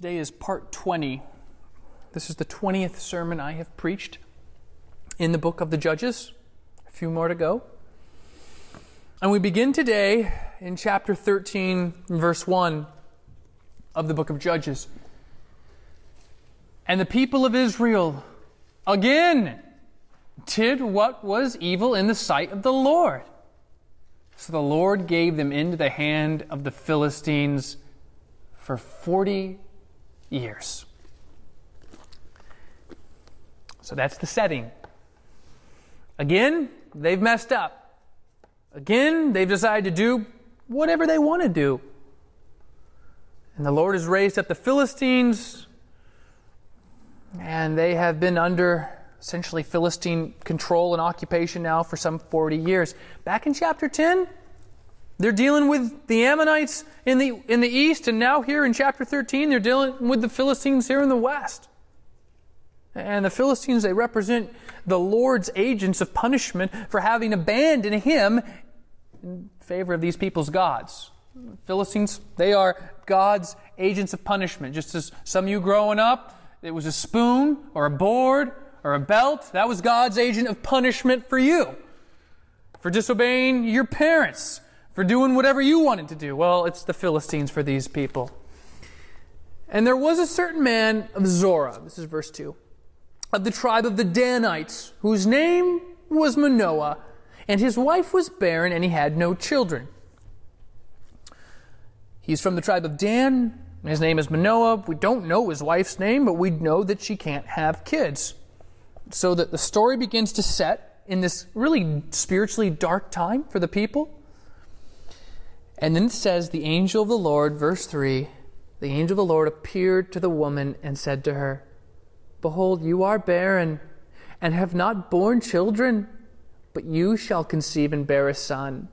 Today is part 20. This is the 20th sermon I have preached in the book of the Judges. A few more to go. And we begin today in chapter 13, verse 1 of the book of Judges. And the people of Israel again did what was evil in the sight of the Lord. So the Lord gave them into the hand of the Philistines for 40 years. So that's the setting. Again, they've messed up. Again, they've decided to do whatever they want to do. And the Lord has raised up the Philistines, and they have been under essentially Philistine control and occupation now for some 40 years. Back in chapter 10, they're dealing with the Ammonites in the, in the east, and now here in chapter 13, they're dealing with the Philistines here in the west. And the Philistines, they represent the Lord's agents of punishment for having abandoned him in favor of these people's gods. Philistines, they are God's agents of punishment. Just as some of you growing up, it was a spoon or a board or a belt. That was God's agent of punishment for you. For disobeying your parents for doing whatever you wanted to do. Well, it's the Philistines for these people. And there was a certain man of Zorah, this is verse 2, of the tribe of the Danites, whose name was Manoah, and his wife was barren, and he had no children. He's from the tribe of Dan. His name is Manoah. We don't know his wife's name, but we know that she can't have kids. So that the story begins to set in this really spiritually dark time for the people. And then it says, The angel of the Lord, verse 3 the angel of the Lord appeared to the woman and said to her, Behold, you are barren and have not borne children, but you shall conceive and bear a son.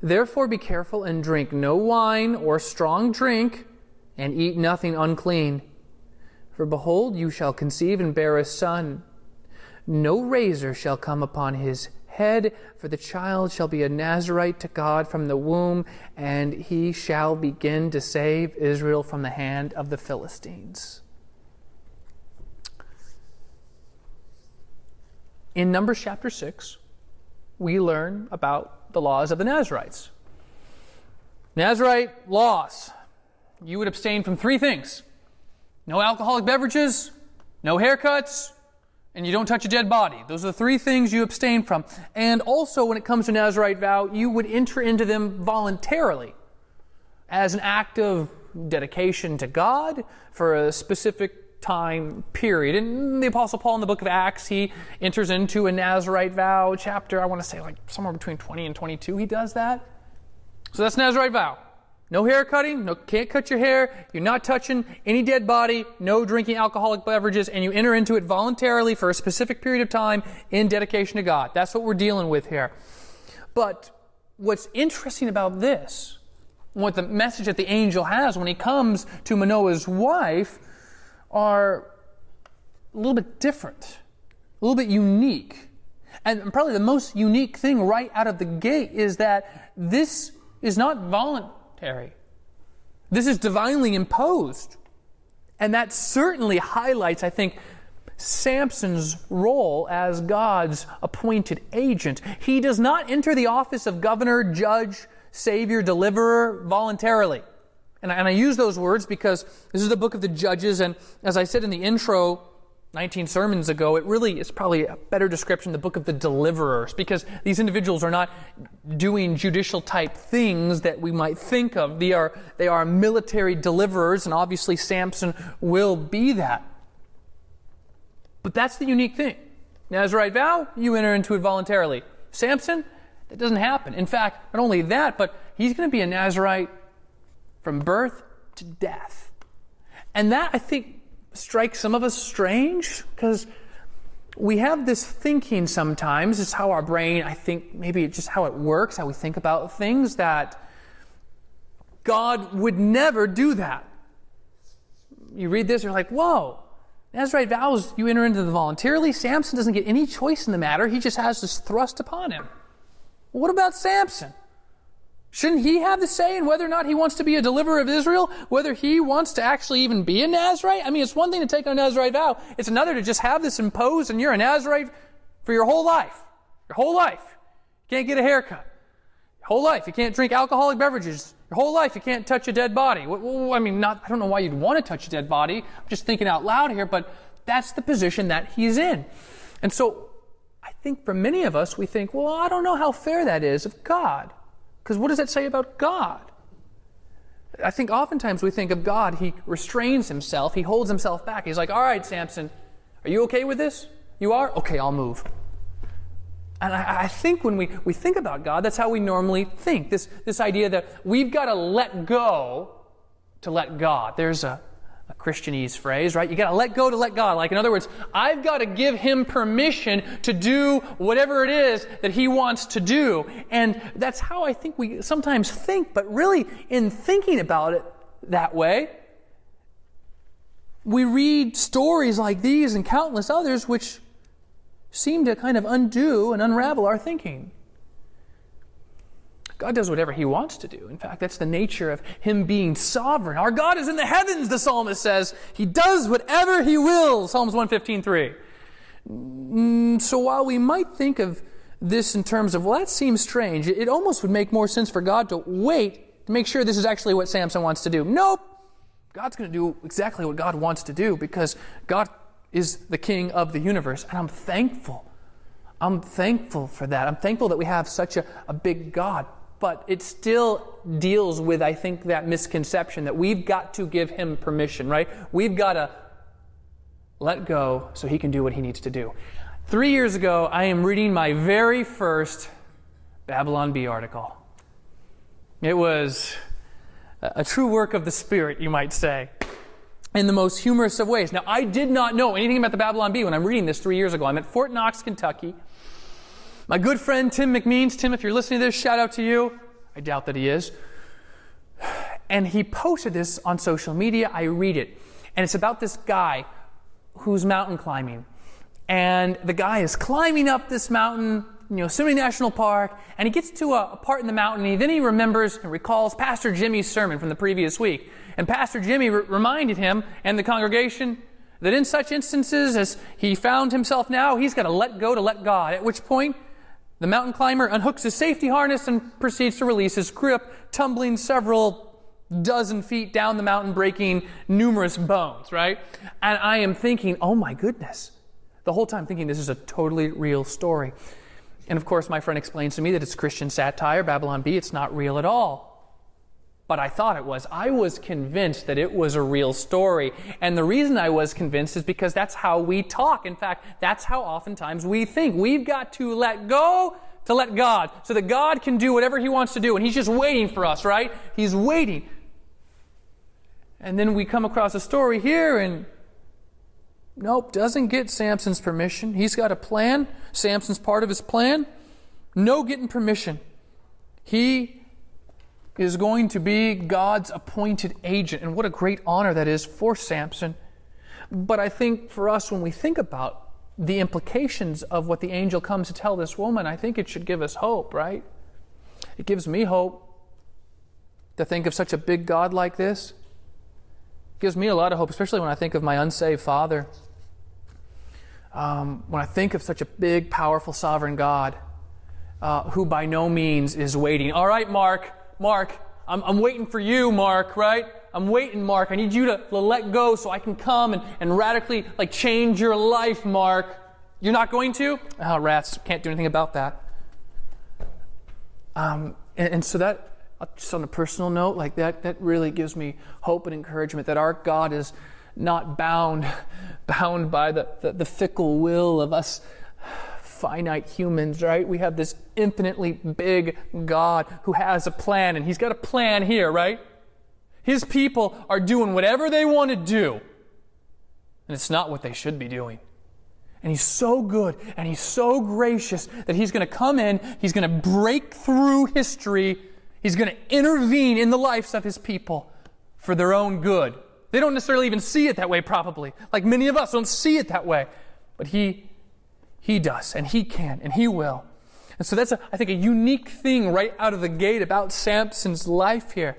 Therefore be careful and drink no wine or strong drink, and eat nothing unclean. For behold, you shall conceive and bear a son. No razor shall come upon his head, for the child shall be a Nazarite to God from the womb, and he shall begin to save Israel from the hand of the Philistines. In Numbers chapter 6, we learn about the laws of the Nazarites. Nazarite laws. You would abstain from three things no alcoholic beverages, no haircuts, and you don't touch a dead body. Those are the three things you abstain from. And also, when it comes to Nazarite vow, you would enter into them voluntarily as an act of dedication to God for a specific time period. And the Apostle Paul in the book of Acts, he enters into a Nazarite vow chapter, I want to say like somewhere between 20 and 22, he does that. So that's Nazarite vow. No hair cutting, no, can't cut your hair, you're not touching any dead body, no drinking alcoholic beverages, and you enter into it voluntarily for a specific period of time in dedication to God. That's what we're dealing with here. But what's interesting about this, what the message that the angel has when he comes to Manoah's wife, are a little bit different, a little bit unique. And probably the most unique thing right out of the gate is that this is not voluntary voluntary. This is divinely imposed. And that certainly highlights, I think, Samson's role as God's appointed agent. He does not enter the office of governor, judge, savior, deliverer voluntarily. And I, and I use those words because this is the book of the Judges, and as I said in the intro, 19 sermons ago, it really is probably a better description, the book of the deliverers, because these individuals are not doing judicial type things that we might think of. They are, they are military deliverers, and obviously Samson will be that. But that's the unique thing. Nazarite vow, you enter into it voluntarily. Samson, that doesn't happen. In fact, not only that, but he's going to be a Nazarite from birth to death. And that, I think, strike some of us strange because we have this thinking sometimes, it's how our brain, I think, maybe it's just how it works, how we think about things, that God would never do that. You read this, you're like, whoa, Nazarite vows you enter into the voluntarily. Samson doesn't get any choice in the matter, he just has this thrust upon him. What about Samson? Shouldn't he have the say in whether or not he wants to be a deliverer of Israel? Whether he wants to actually even be a Nazarite? I mean, it's one thing to take a Nazarite vow. It's another to just have this imposed and you're a Nazarite for your whole life. Your whole life. You can't get a haircut. Your whole life. You can't drink alcoholic beverages. Your whole life. You can't touch a dead body. I mean, not, I don't know why you'd want to touch a dead body. I'm just thinking out loud here, but that's the position that he's in. And so, I think for many of us, we think, well, I don't know how fair that is of God. Because what does that say about God? I think oftentimes we think of God, he restrains himself, he holds himself back. He's like, all right, Samson, are you okay with this? You are? Okay, I'll move. And I, I, think when we, we think about God, that's how we normally think. This, this idea that we've got to let go to let God. There's a, a Christianese phrase, right? You got to let go to let God. Like, in other words, I've got to give Him permission to do whatever it is that He wants to do. And that's how I think we sometimes think, but really, in thinking about it that way, we read stories like these and countless others which seem to kind of undo and unravel our thinking. God does whatever he wants to do. In fact, that's the nature of him being sovereign. Our God is in the heavens, the psalmist says. He does whatever he will. Psalms 115:3. Mm, so while we might think of this in terms of, well, that seems strange, it almost would make more sense for God to wait to make sure this is actually what Samson wants to do. Nope. God's going to do exactly what God wants to do because God is the king of the universe, and I'm thankful. I'm thankful for that. I'm thankful that we have such a, a big God but it still deals with, I think, that misconception that we've got to give him permission, right? We've got to let go so he can do what he needs to do. Three years ago, I am reading my very first Babylon Bee article. It was a true work of the Spirit, you might say, in the most humorous of ways. Now, I did not know anything about the Babylon Bee when I'm reading this three years ago. I'm at Fort Knox, Kentucky. My good friend Tim McMeans, Tim, if you're listening to this, shout out to you. I doubt that he is. And he posted this on social media. I read it. And it's about this guy who's mountain climbing. And the guy is climbing up this mountain, you know, Yosemite National Park, and he gets to a, a part in the mountain, and then he remembers and recalls Pastor Jimmy's sermon from the previous week. And Pastor Jimmy re- reminded him and the congregation that in such instances as he found himself now, he's got to let go to let God, at which point the mountain climber unhooks his safety harness and proceeds to release his grip, tumbling several dozen feet down the mountain, breaking numerous bones, right? And I am thinking, oh my goodness. The whole time thinking this is a totally real story. And of course, my friend explains to me that it's Christian satire, Babylon Bee, it's not real at all but I thought it was. I was convinced that it was a real story. And the reason I was convinced is because that's how we talk. In fact, that's how oftentimes we think. We've got to let go to let God so that God can do whatever He wants to do. And He's just waiting for us, right? He's waiting. And then we come across a story here and nope, doesn't get Samson's permission. He's got a plan. Samson's part of his plan. No getting permission. He is going to be God's appointed agent. And what a great honor that is for Samson. But I think for us, when we think about the implications of what the angel comes to tell this woman, I think it should give us hope, right? It gives me hope to think of such a big God like this. It gives me a lot of hope, especially when I think of my unsaved father. Um, when I think of such a big, powerful, sovereign God uh, who by no means is waiting. All right, Mark, Mark, I'm, I'm waiting for you, Mark, right? I'm waiting, Mark. I need you to, to let go so I can come and, and radically like change your life, Mark. You're not going to? Oh, rats. Can't do anything about that. Um, and, and so that, uh, just on a personal note, like that, that really gives me hope and encouragement that our God is not bound, bound by the, the, the fickle will of us finite humans, right? We have this infinitely big God who has a plan, and He's got a plan here, right? His people are doing whatever they want to do, and it's not what they should be doing. And He's so good and He's so gracious that He's going to come in, He's going to break through history, He's going to intervene in the lives of His people for their own good. They don't necessarily even see it that way, probably. Like many of us don't see it that way. But He he does, and He can, and He will. And so that's, a, I think, a unique thing right out of the gate about Samson's life here.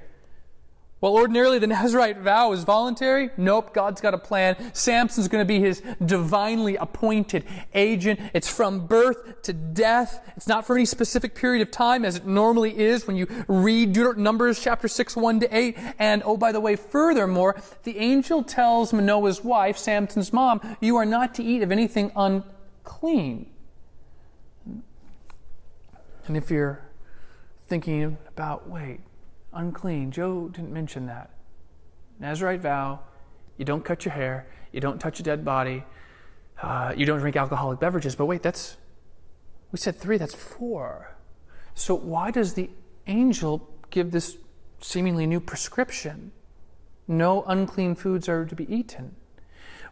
Well, ordinarily the Nazarite vow is voluntary. Nope, God's got a plan. Samson's going to be his divinely appointed agent. It's from birth to death. It's not for any specific period of time as it normally is when you read Numbers chapter 6, 1 to 8. And oh, by the way, furthermore, the angel tells Manoah's wife, Samson's mom, you are not to eat of anything unclean. And if you're thinking about, wait, unclean. Joe didn't mention that. Nazarite vow you don't cut your hair, you don't touch a dead body, uh, you don't drink alcoholic beverages. But wait, that's, we said three, that's four. So why does the angel give this seemingly new prescription? No unclean foods are to be eaten.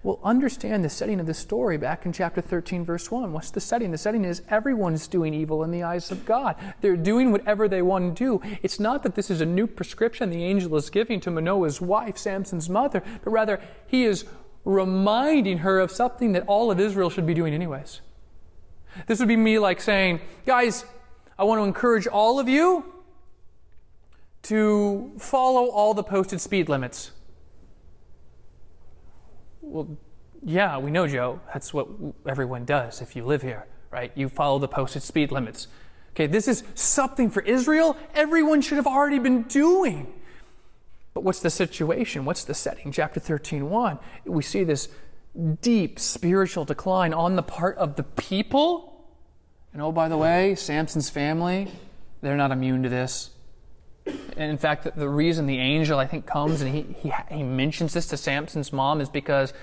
Well, understand the setting of the story back in chapter 13, verse 1. What's the setting? The setting is everyone's doing evil in the eyes of God. They're doing whatever they want to do. It's not that this is a new prescription the angel is giving to Manoah's wife, Samson's mother, but rather he is reminding her of something that all of Israel should be doing anyways. This would be me like saying, guys, I want to encourage all of you to follow all the posted speed limits. Well, yeah, we know, Joe. That's what everyone does if you live here, right? You follow the posted speed limits. Okay, this is something for Israel everyone should have already been doing. But what's the situation? What's the setting? Chapter 13, 1. We see this deep spiritual decline on the part of the people. And oh, by the way, Samson's family, they're not immune to this. And in fact, the reason the angel, I think, comes and he, he, he mentions this to Samson's mom is because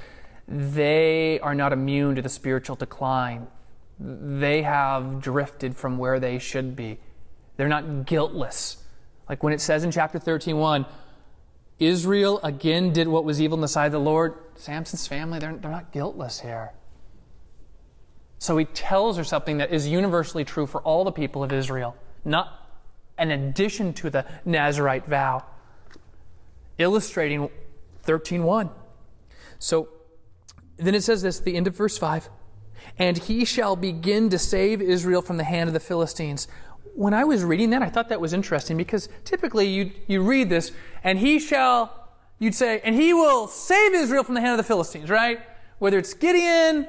they are not immune to the spiritual decline. They have drifted from where they should be. They're not guiltless. Like when it says in chapter 13, 1, Israel again did what was evil in the sight of the Lord. Samson's family, they're, they're not guiltless here. So he tells her something that is universally true for all the people of Israel. Not an addition to the Nazarite vow, illustrating 13.1. So then it says this, the end of verse 5 and he shall begin to save Israel from the hand of the Philistines. When I was reading that, I thought that was interesting because typically you, you read this, and he shall, you'd say, and he will save Israel from the hand of the Philistines, right? Whether it's Gideon,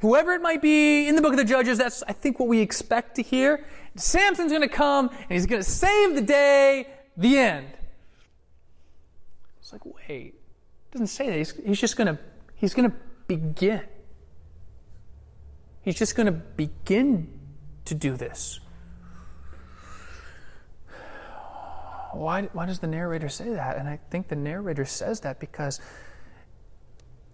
whoever it might be in the book of the Judges, that's, I think, what we expect to hear. Samson's going to come and he's going to save the day, the end. It's like, wait, it doesn't say that. He's, he's just going to, he's going to begin. He's just going to begin to do this. Why, why does the narrator say that? And I think the narrator says that because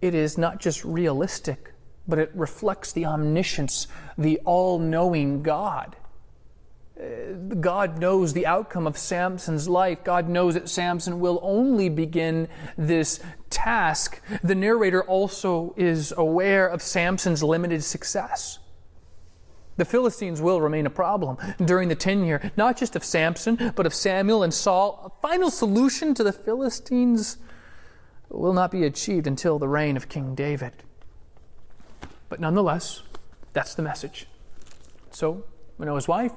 it is not just realistic, but it reflects the omniscience, the all knowing God. God knows the outcome of Samson's life. God knows that Samson will only begin this task. The narrator also is aware of Samson's limited success. The Philistines will remain a problem during the tenure, not just of Samson, but of Samuel and Saul. A final solution to the Philistines will not be achieved until the reign of King David. But nonetheless, that's the message. So, Manoah's wife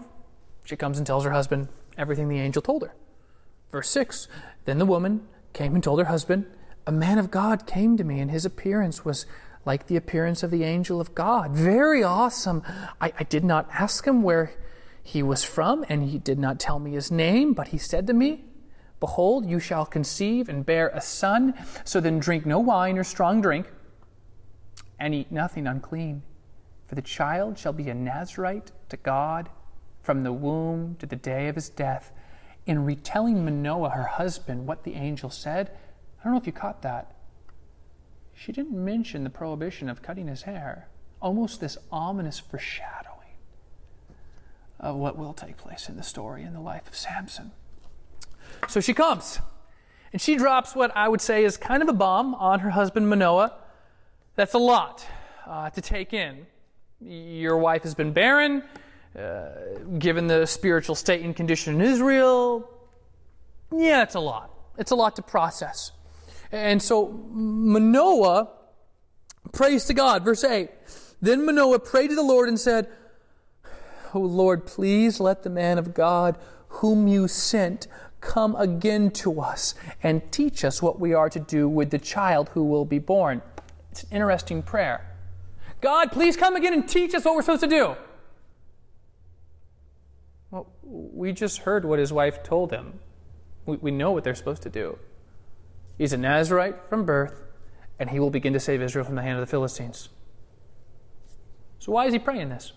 she comes and tells her husband everything the angel told her. Verse 6 Then the woman came and told her husband, A man of God came to me, and his appearance was like the appearance of the angel of God. Very awesome. I, I did not ask him where he was from, and he did not tell me his name, but he said to me, Behold, you shall conceive and bear a son. So then drink no wine or strong drink, and eat nothing unclean. For the child shall be a Nazarite to God from the womb to the day of his death. In retelling Manoah, her husband, what the angel said, I don't know if you caught that. She didn't mention the prohibition of cutting his hair, almost this ominous foreshadowing of what will take place in the story in the life of Samson. So she comes, and she drops what I would say is kind of a bomb on her husband Manoah. That's a lot uh, to take in. Your wife has been barren. Uh, given the spiritual state and condition in Israel, yeah, it's a lot. It's a lot to process. And so Manoah prays to God. Verse 8 Then Manoah prayed to the Lord and said, Oh Lord, please let the man of God whom you sent come again to us and teach us what we are to do with the child who will be born. It's an interesting prayer. God, please come again and teach us what we're supposed to do. We just heard what his wife told him. We, we know what they're supposed to do. He's a Nazarite from birth, and he will begin to save Israel from the hand of the Philistines. So, why is he praying this?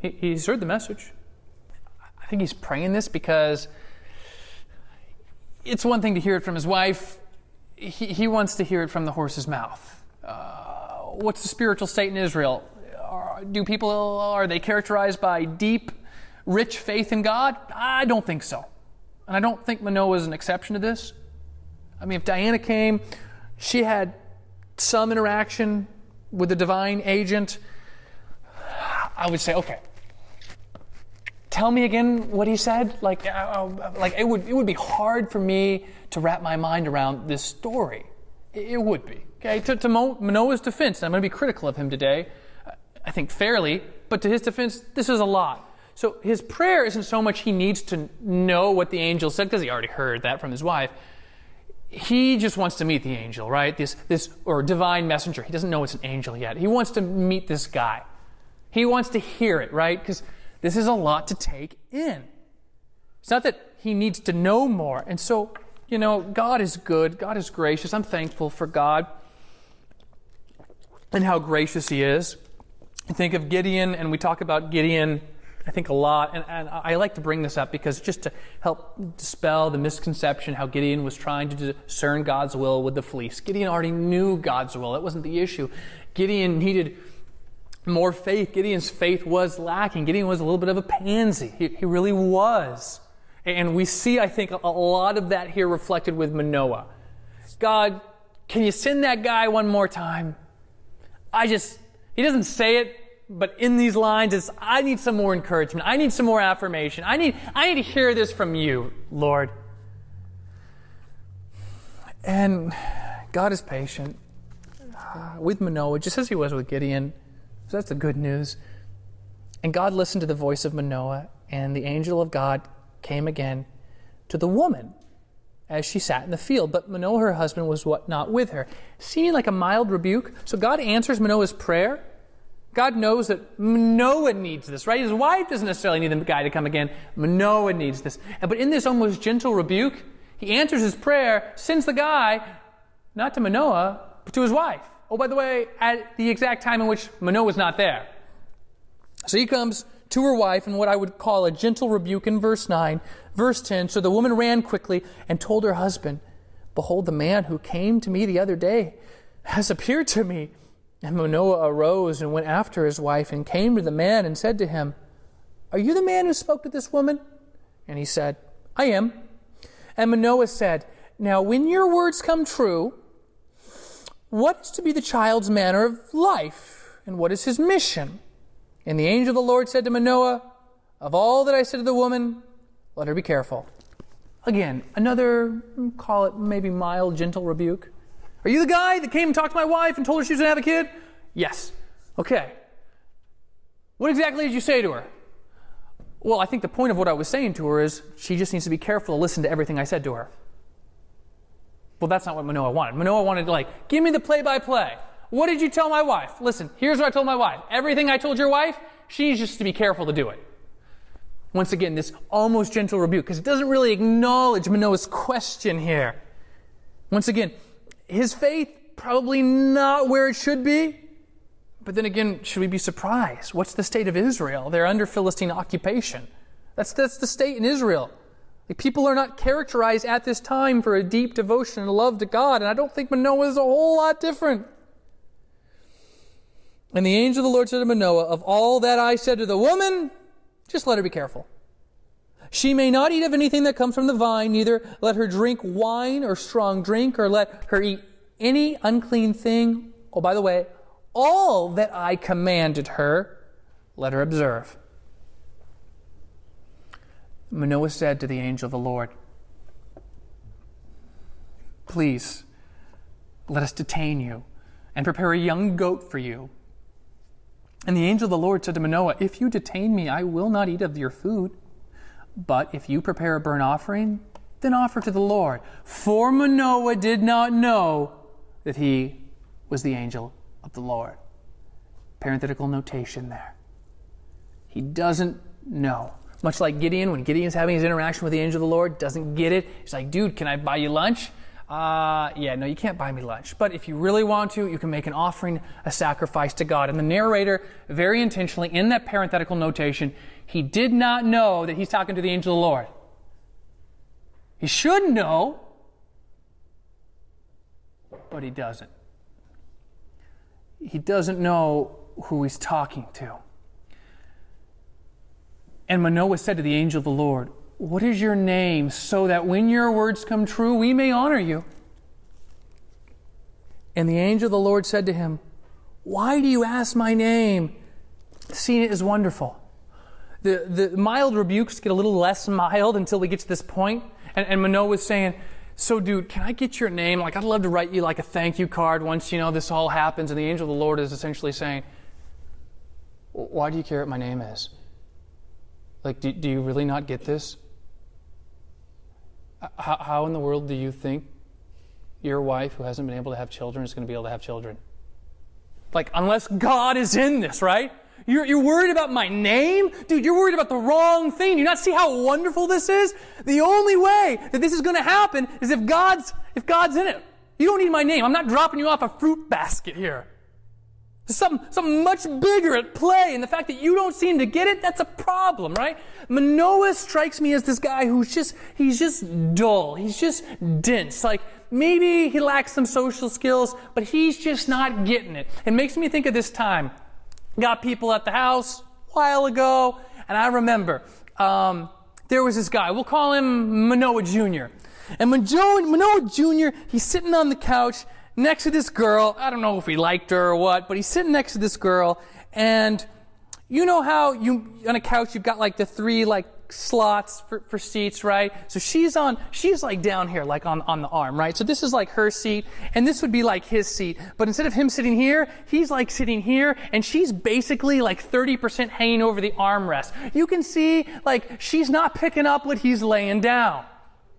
He, he's heard the message. I think he's praying this because it's one thing to hear it from his wife, he, he wants to hear it from the horse's mouth. Uh, what's the spiritual state in Israel? Do people, are they characterized by deep, rich faith in God? I don't think so. And I don't think Manoah is an exception to this. I mean, if Diana came, she had some interaction with the divine agent, I would say, okay, tell me again what he said. Like, uh, like it would it would be hard for me to wrap my mind around this story. It, it would be. Okay, to, to Manoah's defense, I'm going to be critical of him today. I think fairly, but to his defense, this is a lot. So his prayer isn't so much he needs to know what the angel said because he already heard that from his wife. He just wants to meet the angel, right? This this or divine messenger. He doesn't know it's an angel yet. He wants to meet this guy. He wants to hear it, right? Because this is a lot to take in. It's not that he needs to know more. And so, you know, God is good, God is gracious. I'm thankful for God and how gracious he is. Think of Gideon, and we talk about Gideon, I think, a lot. And, and, I like to bring this up because just to help dispel the misconception how Gideon was trying to discern God's will with the fleece. Gideon already knew God's will, that wasn't the issue. Gideon needed more faith. Gideon's faith was lacking. Gideon was a little bit of a pansy. He, he really was. And we see, I think, a lot of that here reflected with Manoah. God, can you send that guy one more time? I just, he doesn't say it, but in these lines, it's, I need some more encouragement. I need some more affirmation. I need, I need to hear this from you, Lord. And God is patient uh, with Manoah, just as he was with Gideon. So that's the good news. And God listened to the voice of Manoah, and the angel of God came again to the woman as she sat in the field. But Manoah, her husband, was what not with her. Seeming like a mild rebuke. So God answers Manoah's prayer. God knows that Manoah needs this, right? His wife doesn't necessarily need the guy to come again. Manoah needs this. But in this almost gentle rebuke, he answers his prayer, sends the guy, not to Manoah, but to his wife. Oh, by the way, at the exact time in which Manoah was not there. So he comes to her wife in what I would call a gentle rebuke in verse 9. Verse 10 So the woman ran quickly and told her husband, Behold, the man who came to me the other day has appeared to me. And Manoah arose and went after his wife and came to the man and said to him, Are you the man who spoke to this woman? And he said, I am. And Manoah said, Now when your words come true, what is to be the child's manner of life, and what is his mission? And the angel of the Lord said to Manoah, Of all that I said to the woman, let her be careful. Again, another, call it maybe mild, gentle rebuke. Are you the guy that came and talked to my wife and told her she was going to have a kid? Yes. Okay. What exactly did you say to her? Well, I think the point of what I was saying to her is she just needs to be careful to listen to everything I said to her. Well, that's not what Manoah wanted. Manoah wanted like, give me the play by play. What did you tell my wife? Listen, here's what I told my wife. Everything I told your wife, she needs just to be careful to do it. Once again, this almost gentle rebuke, because it doesn't really acknowledge Manoah's question here. Once again, his faith probably not where it should be. But then again, should we be surprised? What's the state of Israel? They're under Philistine occupation. That's, that's the state in Israel. Like people are not characterized at this time for a deep devotion and love to God, and I don't think Manoah is a whole lot different. And the angel of the Lord said to Manoah, Of all that I said to the woman, just let her be careful. She may not eat of anything that comes from the vine, neither let her drink wine or strong drink, or let her eat any unclean thing. Oh, by the way, all that I commanded her, let her observe. Manoah said to the angel of the Lord, Please, let us detain you and prepare a young goat for you. And the angel of the Lord said to Manoah, If you detain me, I will not eat of your food. But if you prepare a burnt offering, then offer to the Lord. For Manoah did not know that he was the angel of the Lord. Parenthetical notation there. He doesn't know. Much like Gideon, when Gideon's having his interaction with the angel of the Lord, doesn't get it. He's like, dude, can I buy you lunch? Uh, yeah, no, you can't buy me lunch. But if you really want to, you can make an offering, a sacrifice to God. And the narrator, very intentionally, in that parenthetical notation, he did not know that he's talking to the angel of the Lord. He should know, but he doesn't. He doesn't know who he's talking to. And Manoah said to the angel of the Lord, What is your name, so that when your words come true, we may honor you? And the angel of the Lord said to him, Why do you ask my name? seeing it is wonderful. The, the mild rebukes get a little less mild until we get to this point. And, and Manoah was saying, so dude, can I get your name? Like, I'd love to write you like a thank you card once, you know, this all happens. And the angel of the Lord is essentially saying, why do you care what my name is? Like, do, do you really not get this? How, how in the world do you think your wife, who hasn't been able to have children, is going to be able to have children? Like, unless God is in this, right? You're, you're worried about my name? Dude, you're worried about the wrong thing. Do you not see how wonderful this is? The only way that this is going to happen is if God's, if God's in it. You don't need my name. I'm not dropping you off a fruit basket here. There's something, something much bigger at play, and the fact that you don't seem to get it, that's a problem, right? Manoah strikes me as this guy who's just, he's just dull. He's just dense. Like, maybe he lacks some social skills, but he's just not getting it. It makes me think of this time. Got people at the house a while ago, and I remember, um, there was this guy, we'll call him Manoah Jr. And Manoah Jr., he's sitting on the couch, next to this girl. I don't know if he liked her or what, but he's sitting next to this girl, and you know how you on a couch you've got like the three like slots for, for seats, right? So she's on, she's like down here, like on, on the arm, right? So this is like her seat, and this would be like his seat. But instead of him sitting here, he's like sitting here, and she's basically like 30% hanging over the armrest. You can see, like, she's not picking up what he's laying down.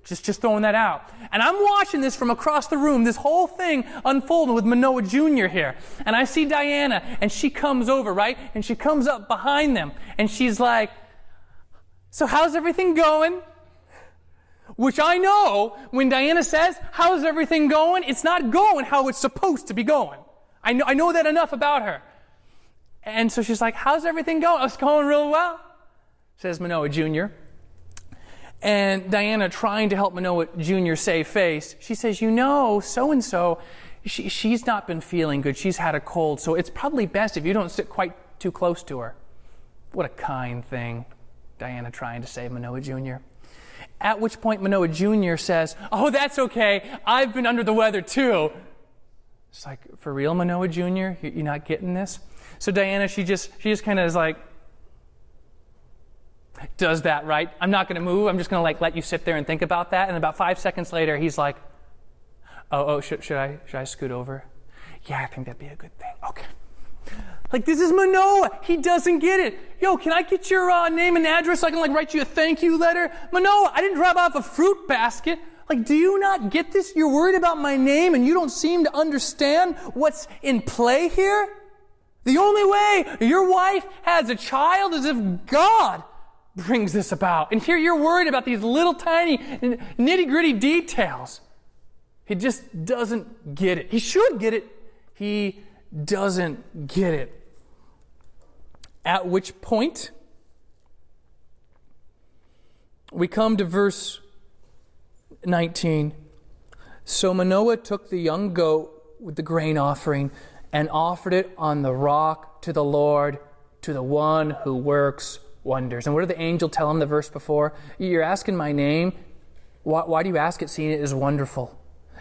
Just, just throwing that out. And I'm watching this from across the room, this whole thing unfolding with Manoah Jr. here. And I see Diana, and she comes over, right? And she comes up behind them, and she's like, So how's everything going? Which I know when Diana says, How's everything going? It's not going how it's supposed to be going. I know, I know that enough about her. And so she's like, How's everything going? It's going real well, says Manoah Jr. And Diana, trying to help Manoah Jr. save face, she says, You know, so and so, she's not been feeling good. She's had a cold, so it's probably best if you don't sit quite too close to her. What a kind thing. Diana trying to save Manoah Jr. At which point, Manoah Jr. says, Oh, that's okay. I've been under the weather too. It's like, For real, Manoah Jr.? You're not getting this? So Diana, she just, she just kind of is like, does that, right? I'm not going to move. I'm just going to like let you sit there and think about that. And about five seconds later, he's like, "Oh, oh, should, should I should I scoot over? Yeah, I think that'd be a good thing. Okay." Like this is Manoah. He doesn't get it. Yo, can I get your uh, name and address so I can like write you a thank you letter? Manoah, I didn't drop off a fruit basket. Like, do you not get this? You're worried about my name and you don't seem to understand what's in play here? The only way your wife has a child is if God brings this about. And here you're worried about these little tiny nitty gritty details. He just doesn't get it. He should get it. He doesn't get it. At which point, we come to verse 19. So Manoah took the young goat with the grain offering and offered it on the rock to the Lord, to the one who works wonders. And what did the angel tell him the verse before? You're asking my name. Why, why do you ask it, seeing it is wonderful?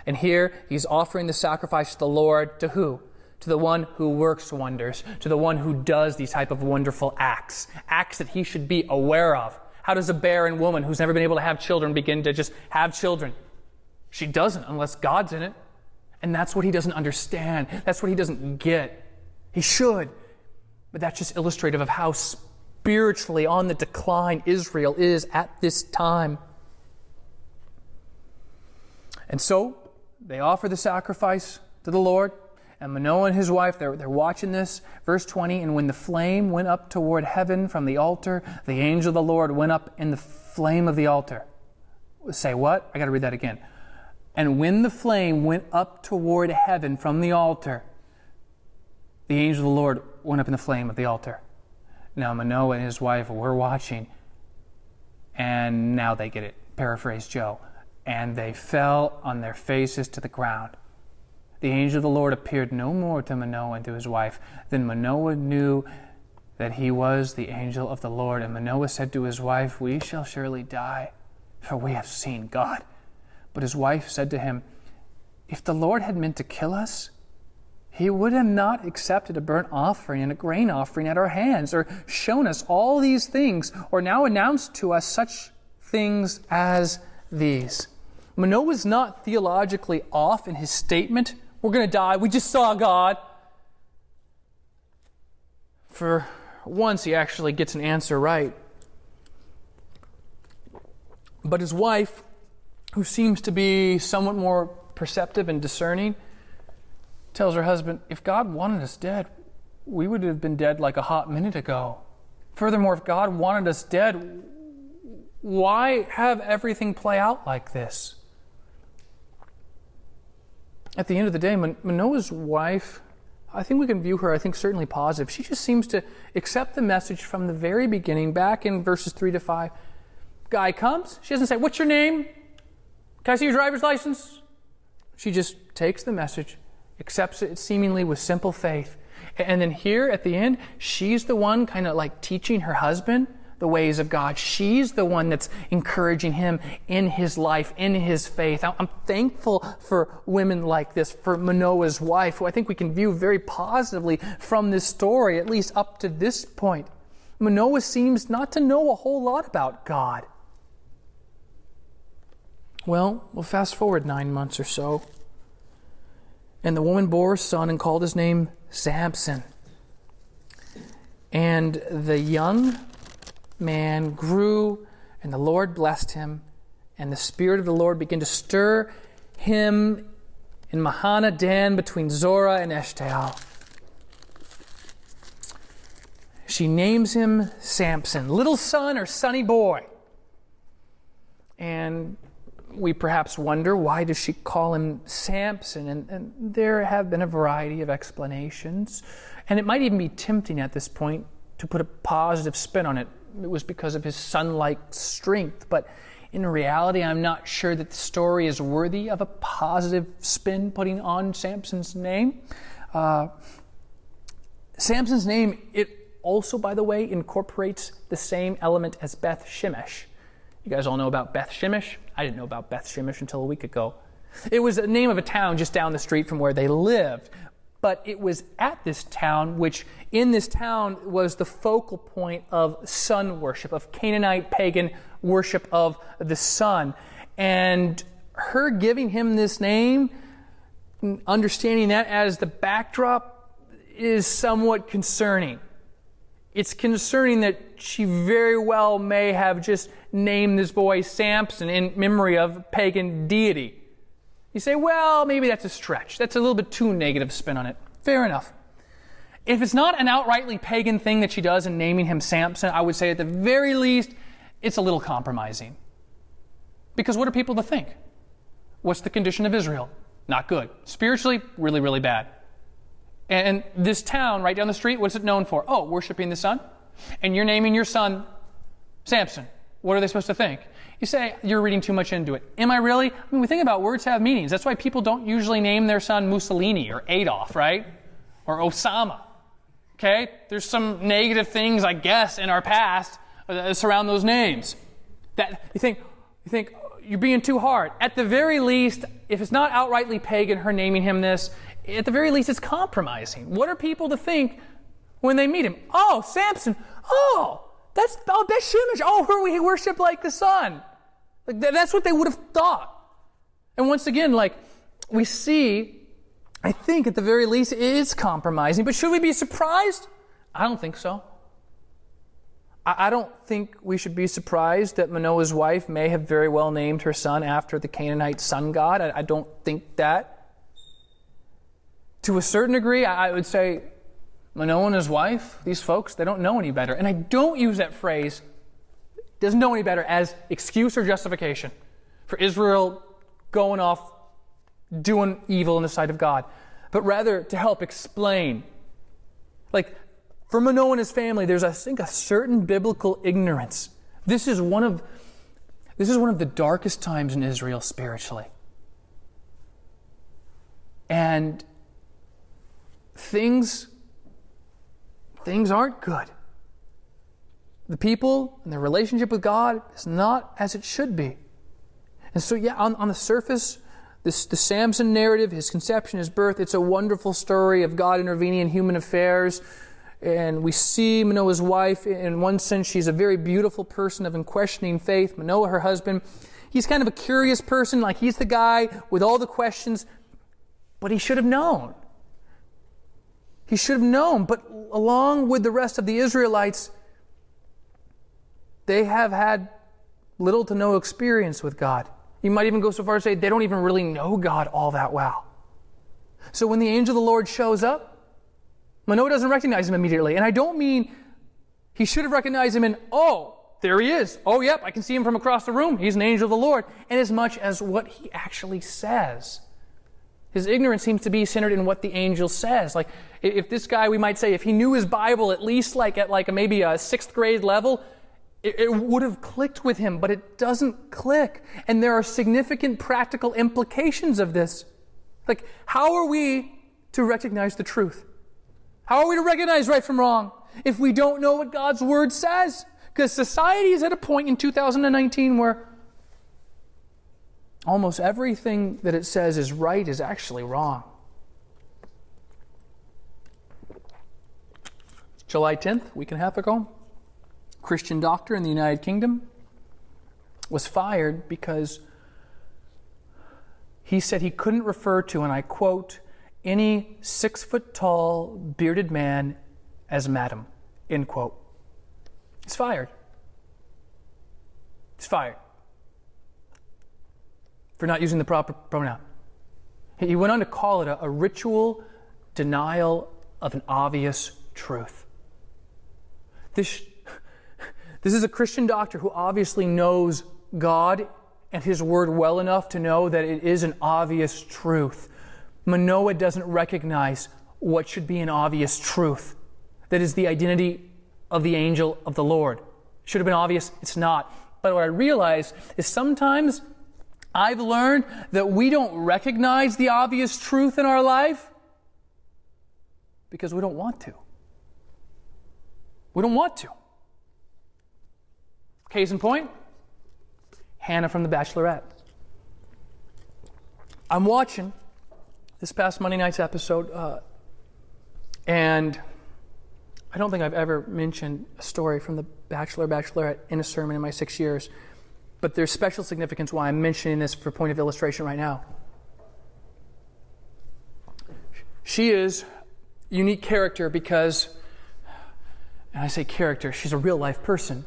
And here he's offering the sacrifice to the Lord to who? To the one who works wonders, to the one who does these type of wonderful acts, acts that he should be aware of. How does a barren woman who's never been able to have children begin to just have children? She doesn't unless God's in it. And that's what he doesn't understand. That's what he doesn't get. He should. But that's just illustrative of how spiritually on the decline Israel is at this time. And so they offer the sacrifice to the Lord. And Manoah and his wife, they're, they're watching this. Verse 20, and when the flame went up toward heaven from the altar, the angel of the Lord went up in the flame of the altar. Say what? I got to read that again. And when the flame went up toward heaven from the altar, the angel of the Lord went up in the flame of the altar. Now Manoah and his wife were watching, and now they get it. Paraphrase Joe. And they fell on their faces to the ground. The angel of the Lord appeared no more to Manoah and to his wife. Then Manoah knew that he was the angel of the Lord. And Manoah said to his wife, We shall surely die, for we have seen God. But his wife said to him, If the Lord had meant to kill us, he would have not accepted a burnt offering and a grain offering at our hands, or shown us all these things, or now announced to us such things as these. Manoah was not theologically off in his statement we're going to die. We just saw God. For once, he actually gets an answer right. But his wife, who seems to be somewhat more perceptive and discerning, tells her husband, If God wanted us dead, we would have been dead like a hot minute ago. Furthermore, if God wanted us dead, why have everything play out like this? At the end of the day, Manoah's wife, I think we can view her, I think, certainly positive. She just seems to accept the message from the very beginning, back in verses 3 to 5. Guy comes, she doesn't say, What's your name? Can I see your driver's license? She just takes the message, accepts it seemingly with simple faith. And then here at the end, she's the one kind of like teaching her husband the ways of God. She's the one that's encouraging him in his life, in his faith. I'm thankful for women like this, for Manoah's wife, who I think we can view very positively from this story, at least up to this point. Manoah seems not to know a whole lot about God. Well, we'll fast forward nine months or so. And the woman bore a son and called his name Samson. And the young man grew, and the Lord blessed him, and the Spirit of the Lord began to stir him in Mahaneh Dan between Zorah and Eshtaol. She names him Samson, little son or sonny boy. And we perhaps wonder why does she call him Samson? And, and, there have been a variety of explanations. And it might even be tempting at this point to put a positive spin on it it was because of his son like strength. But in reality, I'm not sure that the story is worthy of a positive spin putting on Samson's name. Uh, Samson's name, it also, by the way, incorporates the same element as Beth Shemesh. You guys all know about Beth Shemesh? I didn't know about Beth Shemesh until a week ago. It was the name of a town just down the street from where they lived but it was at this town, which in this town was the focal point of sun worship, of Canaanite pagan worship of the sun. And her giving him this name, understanding that as the backdrop, is somewhat concerning. It's concerning that she very well may have just named this boy Samson in memory of pagan deity. You say, well, maybe that's a stretch. That's a little bit too negative spin on it. Fair enough. If it's not an outrightly pagan thing that she does in naming him Samson, I would say at the very least, it's a little compromising. Because what are people to think? What's the condition of Israel? Not good. Spiritually, really, really bad. And this town right down the street, what's it known for? Oh, worshiping the sun. And you're naming your son Samson. What are they supposed to think? You say, you're reading too much into it. Am I really? I mean, we think about words have meanings. That's why people don't usually name their son Mussolini or Adolf, right? Or Osama. Okay? There's some negative things, I guess, in our past uh, that surround those names. That you think, you think, oh, you're being too hard. At the very least, if it's not outrightly pagan, her naming him this, at the very least, it's compromising. What are people to think when they meet him? Oh, Samson. Oh, that's oh, Beth Shemesh. Oh, who we worship like the sun. Like that's what they would have thought. And once again, like we see, I think at the very least it is compromising. But should we be surprised? I don't think so. I don't think we should be surprised that Manoah's wife may have very well named her son after the Canaanite sun god. I, don't think that. To a certain degree, I would say Manoah and his wife, these folks, they don't know any better. And I don't use that phrase, doesn't know any better, as excuse or justification for Israel going off doing evil in the sight of God, but rather to help explain. Like, for Manoah and his family, there's, I think, a certain biblical ignorance. This is one of, this is one of the darkest times in Israel spiritually. And things, things aren't good. The people and their relationship with God is not as it should be. And so, yeah, on, on the surface, this, the Samson narrative, his conception, his birth, it's a wonderful story of God intervening in human affairs and we see Manoah's wife, in one sense, she's a very beautiful person of unquestioning faith. Manoah, her husband, he's kind of a curious person, like he's the guy with all the questions, but he should have known. He should have known, but along with the rest of the Israelites, they have had little to no experience with God. You might even go so far as to say they don't even really know God all that well. So when the angel of the Lord shows up, Manoah doesn't recognize him immediately. And I don't mean he should have recognized him in, oh, there he is. Oh, yep, I can see him from across the room. He's an angel of the Lord. And as much as what he actually says. His ignorance seems to be centered in what the angel says. Like, if this guy, we might say, if he knew his Bible at least like at like a, maybe a sixth grade level, it, it would have clicked with him, but it doesn't click. And there are significant practical implications of this. Like, how are we to recognize the truth? How are we to recognize right from wrong if we don't know what God's Word says? Because society is at a point in 2019 where almost everything that it says is right is actually wrong. July 10th, week and a half ago, Christian doctor in the United Kingdom was fired because he said he couldn't refer to, and I quote, any six foot tall, bearded man as madam. End quote. He's fired. He's fired for not using the proper pronoun. He went on to call it a, a ritual denial of an obvious truth. This, this is a Christian doctor who obviously knows God and His Word well enough to know that it is an obvious truth. Manoah doesn't recognize what should be an obvious truth. That is the identity of the angel of the Lord. Should have been obvious, it's not. But what I realize is sometimes I've learned that we don't recognize the obvious truth in our life because we don't want to. We don't want to. Case in point Hannah from The Bachelorette. I'm watching this past Monday night's episode, uh, and I don't think I've ever mentioned a story from The Bachelor Bachelorette in a sermon in my six years, but there's special significance why I'm mentioning this for point of illustration right now. She is unique character because, and I say character, she's a real life person,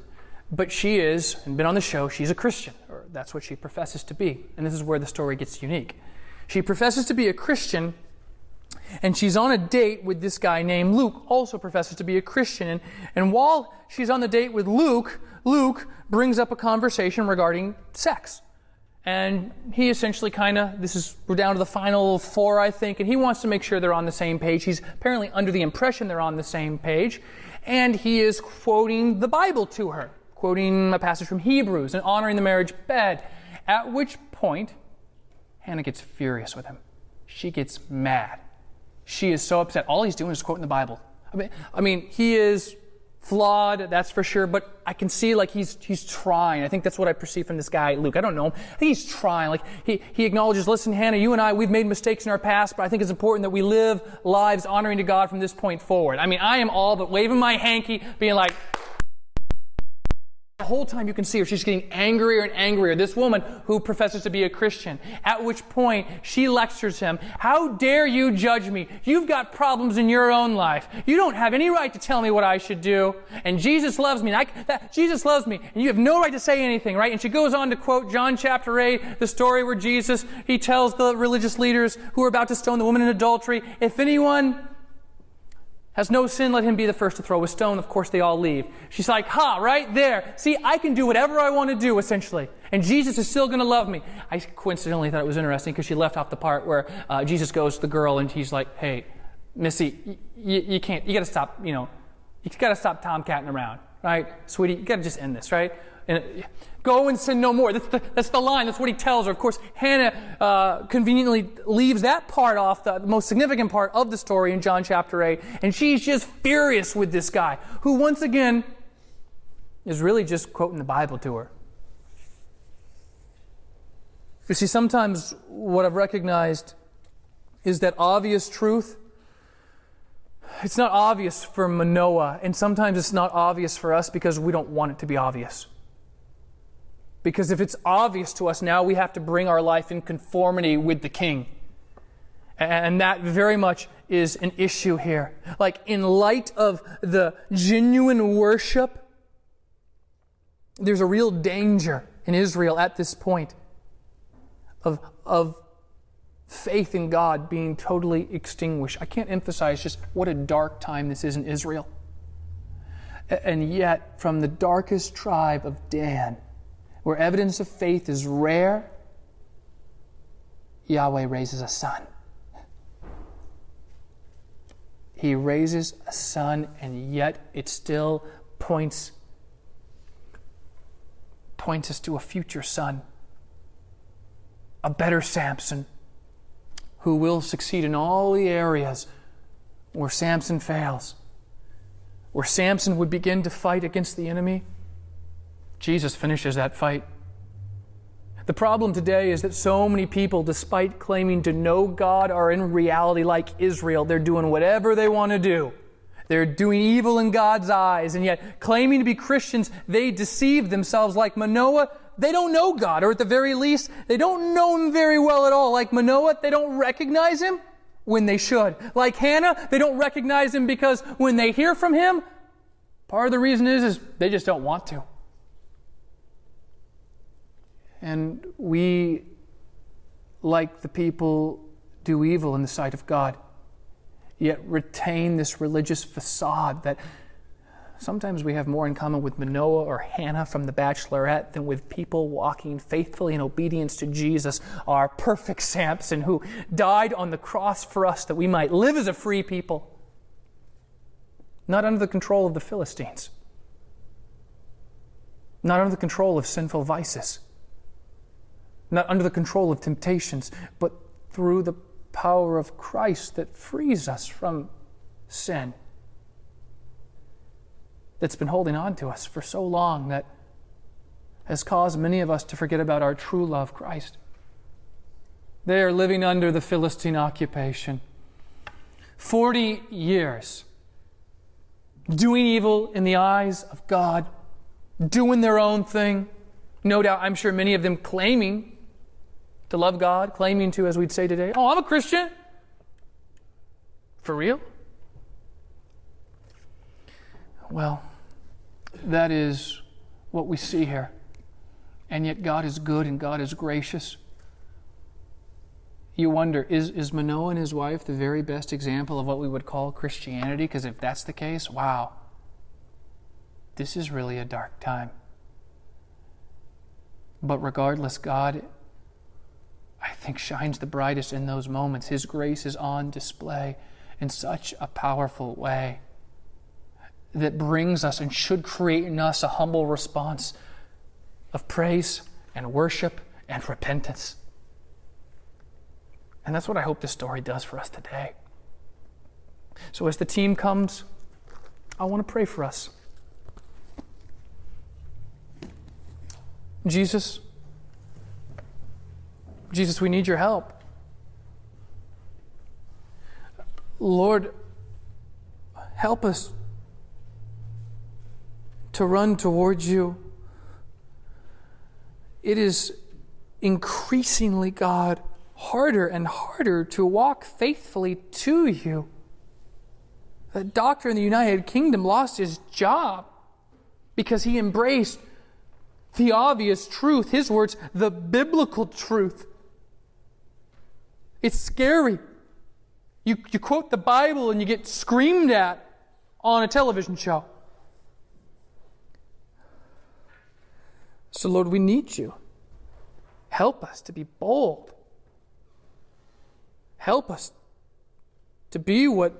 but she is, and been on the show, she's a Christian, or that's what she professes to be. And this is where the story gets unique. She professes to be a Christian, and she's on a date with this guy named Luke, also professes to be a Christian. And, and while she's on the date with Luke, Luke brings up a conversation regarding sex. And he essentially kind of, this is, we're down to the final four, I think, and he wants to make sure they're on the same page. He's apparently under the impression they're on the same page. And he is quoting the Bible to her, quoting a passage from Hebrews and honoring the marriage bed. At which point, Hannah gets furious with him. She gets mad. She is so upset. All he's doing is quoting the Bible. I mean, I mean, he is flawed, that's for sure, but I can see like he's he's trying. I think that's what I perceive from this guy, Luke. I don't know him. I think he's trying. Like he, he acknowledges, listen, Hannah, you and I, we've made mistakes in our past, but I think it's important that we live lives honoring to God from this point forward. I mean, I am all but waving my hanky, being like, the whole time you can see her, she's getting angrier and angrier. This woman who professes to be a Christian. At which point she lectures him, How dare you judge me? You've got problems in your own life. You don't have any right to tell me what I should do. And Jesus loves me. And I, that, Jesus loves me. And you have no right to say anything, right? And she goes on to quote John chapter 8, the story where Jesus, he tells the religious leaders who are about to stone the woman in adultery, if anyone has no sin, let him be the first to throw a stone. Of course, they all leave. She's like, ha, right there. See, I can do whatever I want to do, essentially. And Jesus is still going to love me. I coincidentally thought it was interesting because she left off the part where uh, Jesus goes to the girl and he's like, hey, Missy, y- y- you can't, you got to stop, you know, you got to stop tomcatting around, right? Sweetie, you got to just end this, right? And go and sin no more. That's the, that's the line. That's what he tells her. Of course, Hannah uh, conveniently leaves that part off, the, most significant part of the story in John chapter 8. And she's just furious with this guy, who once again is really just quoting the Bible to her. You see, sometimes what I've recognized is that obvious truth it's not obvious for Manoah, and sometimes it's not obvious for us because we don't want it to be obvious. Because if it's obvious to us now, we have to bring our life in conformity with the king. And that very much is an issue here. Like, in light of the genuine worship, there's a real danger in Israel at this point of, of faith in God being totally extinguished. I can't emphasize just what a dark time this is in Israel. And yet, from the darkest tribe of Dan, where evidence of faith is rare, Yahweh raises a son. He raises a son, and yet it still points points us to a future son, a better Samson, who will succeed in all the areas where Samson fails. Where Samson would begin to fight against the enemy, Jesus finishes that fight. The problem today is that so many people, despite claiming to know God, are in reality like Israel. They're doing whatever they want to do. They're doing evil in God's eyes, and yet claiming to be Christians, they deceive themselves like Manoah. They don't know God, or at the very least, they don't know Him very well at all. Like Manoah, they don't recognize Him when they should. Like Hannah, they don't recognize Him because when they hear from Him, part of the reason is, is they just don't want to. And we, like the people, do evil in the sight of God, yet retain this religious facade that sometimes we have more in common with Manoah or Hannah from The Bachelorette than with people walking faithfully in obedience to Jesus, our perfect Samson, who died on the cross for us that we might live as a free people, not under the control of the Philistines, not under the control of sinful vices not under the control of temptations, but through the power of Christ that frees us from sin that's been holding on to us for so long that has caused many of us to forget about our true love, Christ. They are living under the Philistine occupation. 40 years doing evil in the eyes of God, doing their own thing. No doubt, I'm sure many of them claiming to love God, claiming to, as we'd say today, oh, I'm a Christian. For real? Well, that is what we see here. And yet, God is good and God is gracious. You wonder, is, is Manoah and his wife the very best example of what we would call Christianity? Because if that's the case, wow, this is really a dark time. But regardless, God I think, shines the brightest in those moments. His grace is on display in such a powerful way that brings us and should create in us a humble response of praise and worship and repentance. And that's what I hope this story does for us today. So, as the team comes, I want to pray for us. Jesus, Jesus, we need your help. Lord, help us to run towards you it is increasingly, God, harder and harder to walk faithfully to you. The doctor in the United Kingdom lost his job because he embraced the obvious truth, his words, the biblical truth. It's scary. You, you quote the Bible and you get screamed at on a television show. So, Lord, we need you. Help us to be bold. Help us to be what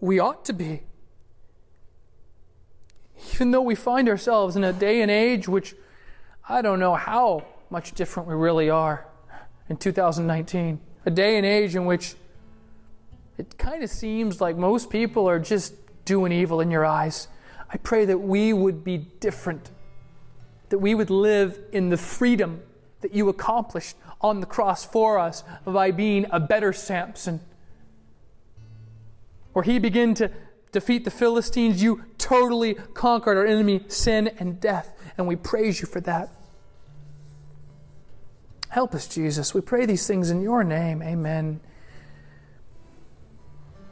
we ought to be. Even though we find ourselves in a day and age which I don't know how much different we really are in 2019, a day and age in which it kind of seems like most people are just doing evil in your eyes. I pray that we would be different, that we would live in the freedom that you accomplished on the cross for us by being a better Samson. Where he began to defeat the Philistines, you totally conquered our enemy, sin and death, and we praise you for that. Help us, Jesus. We pray these things in your name. Amen.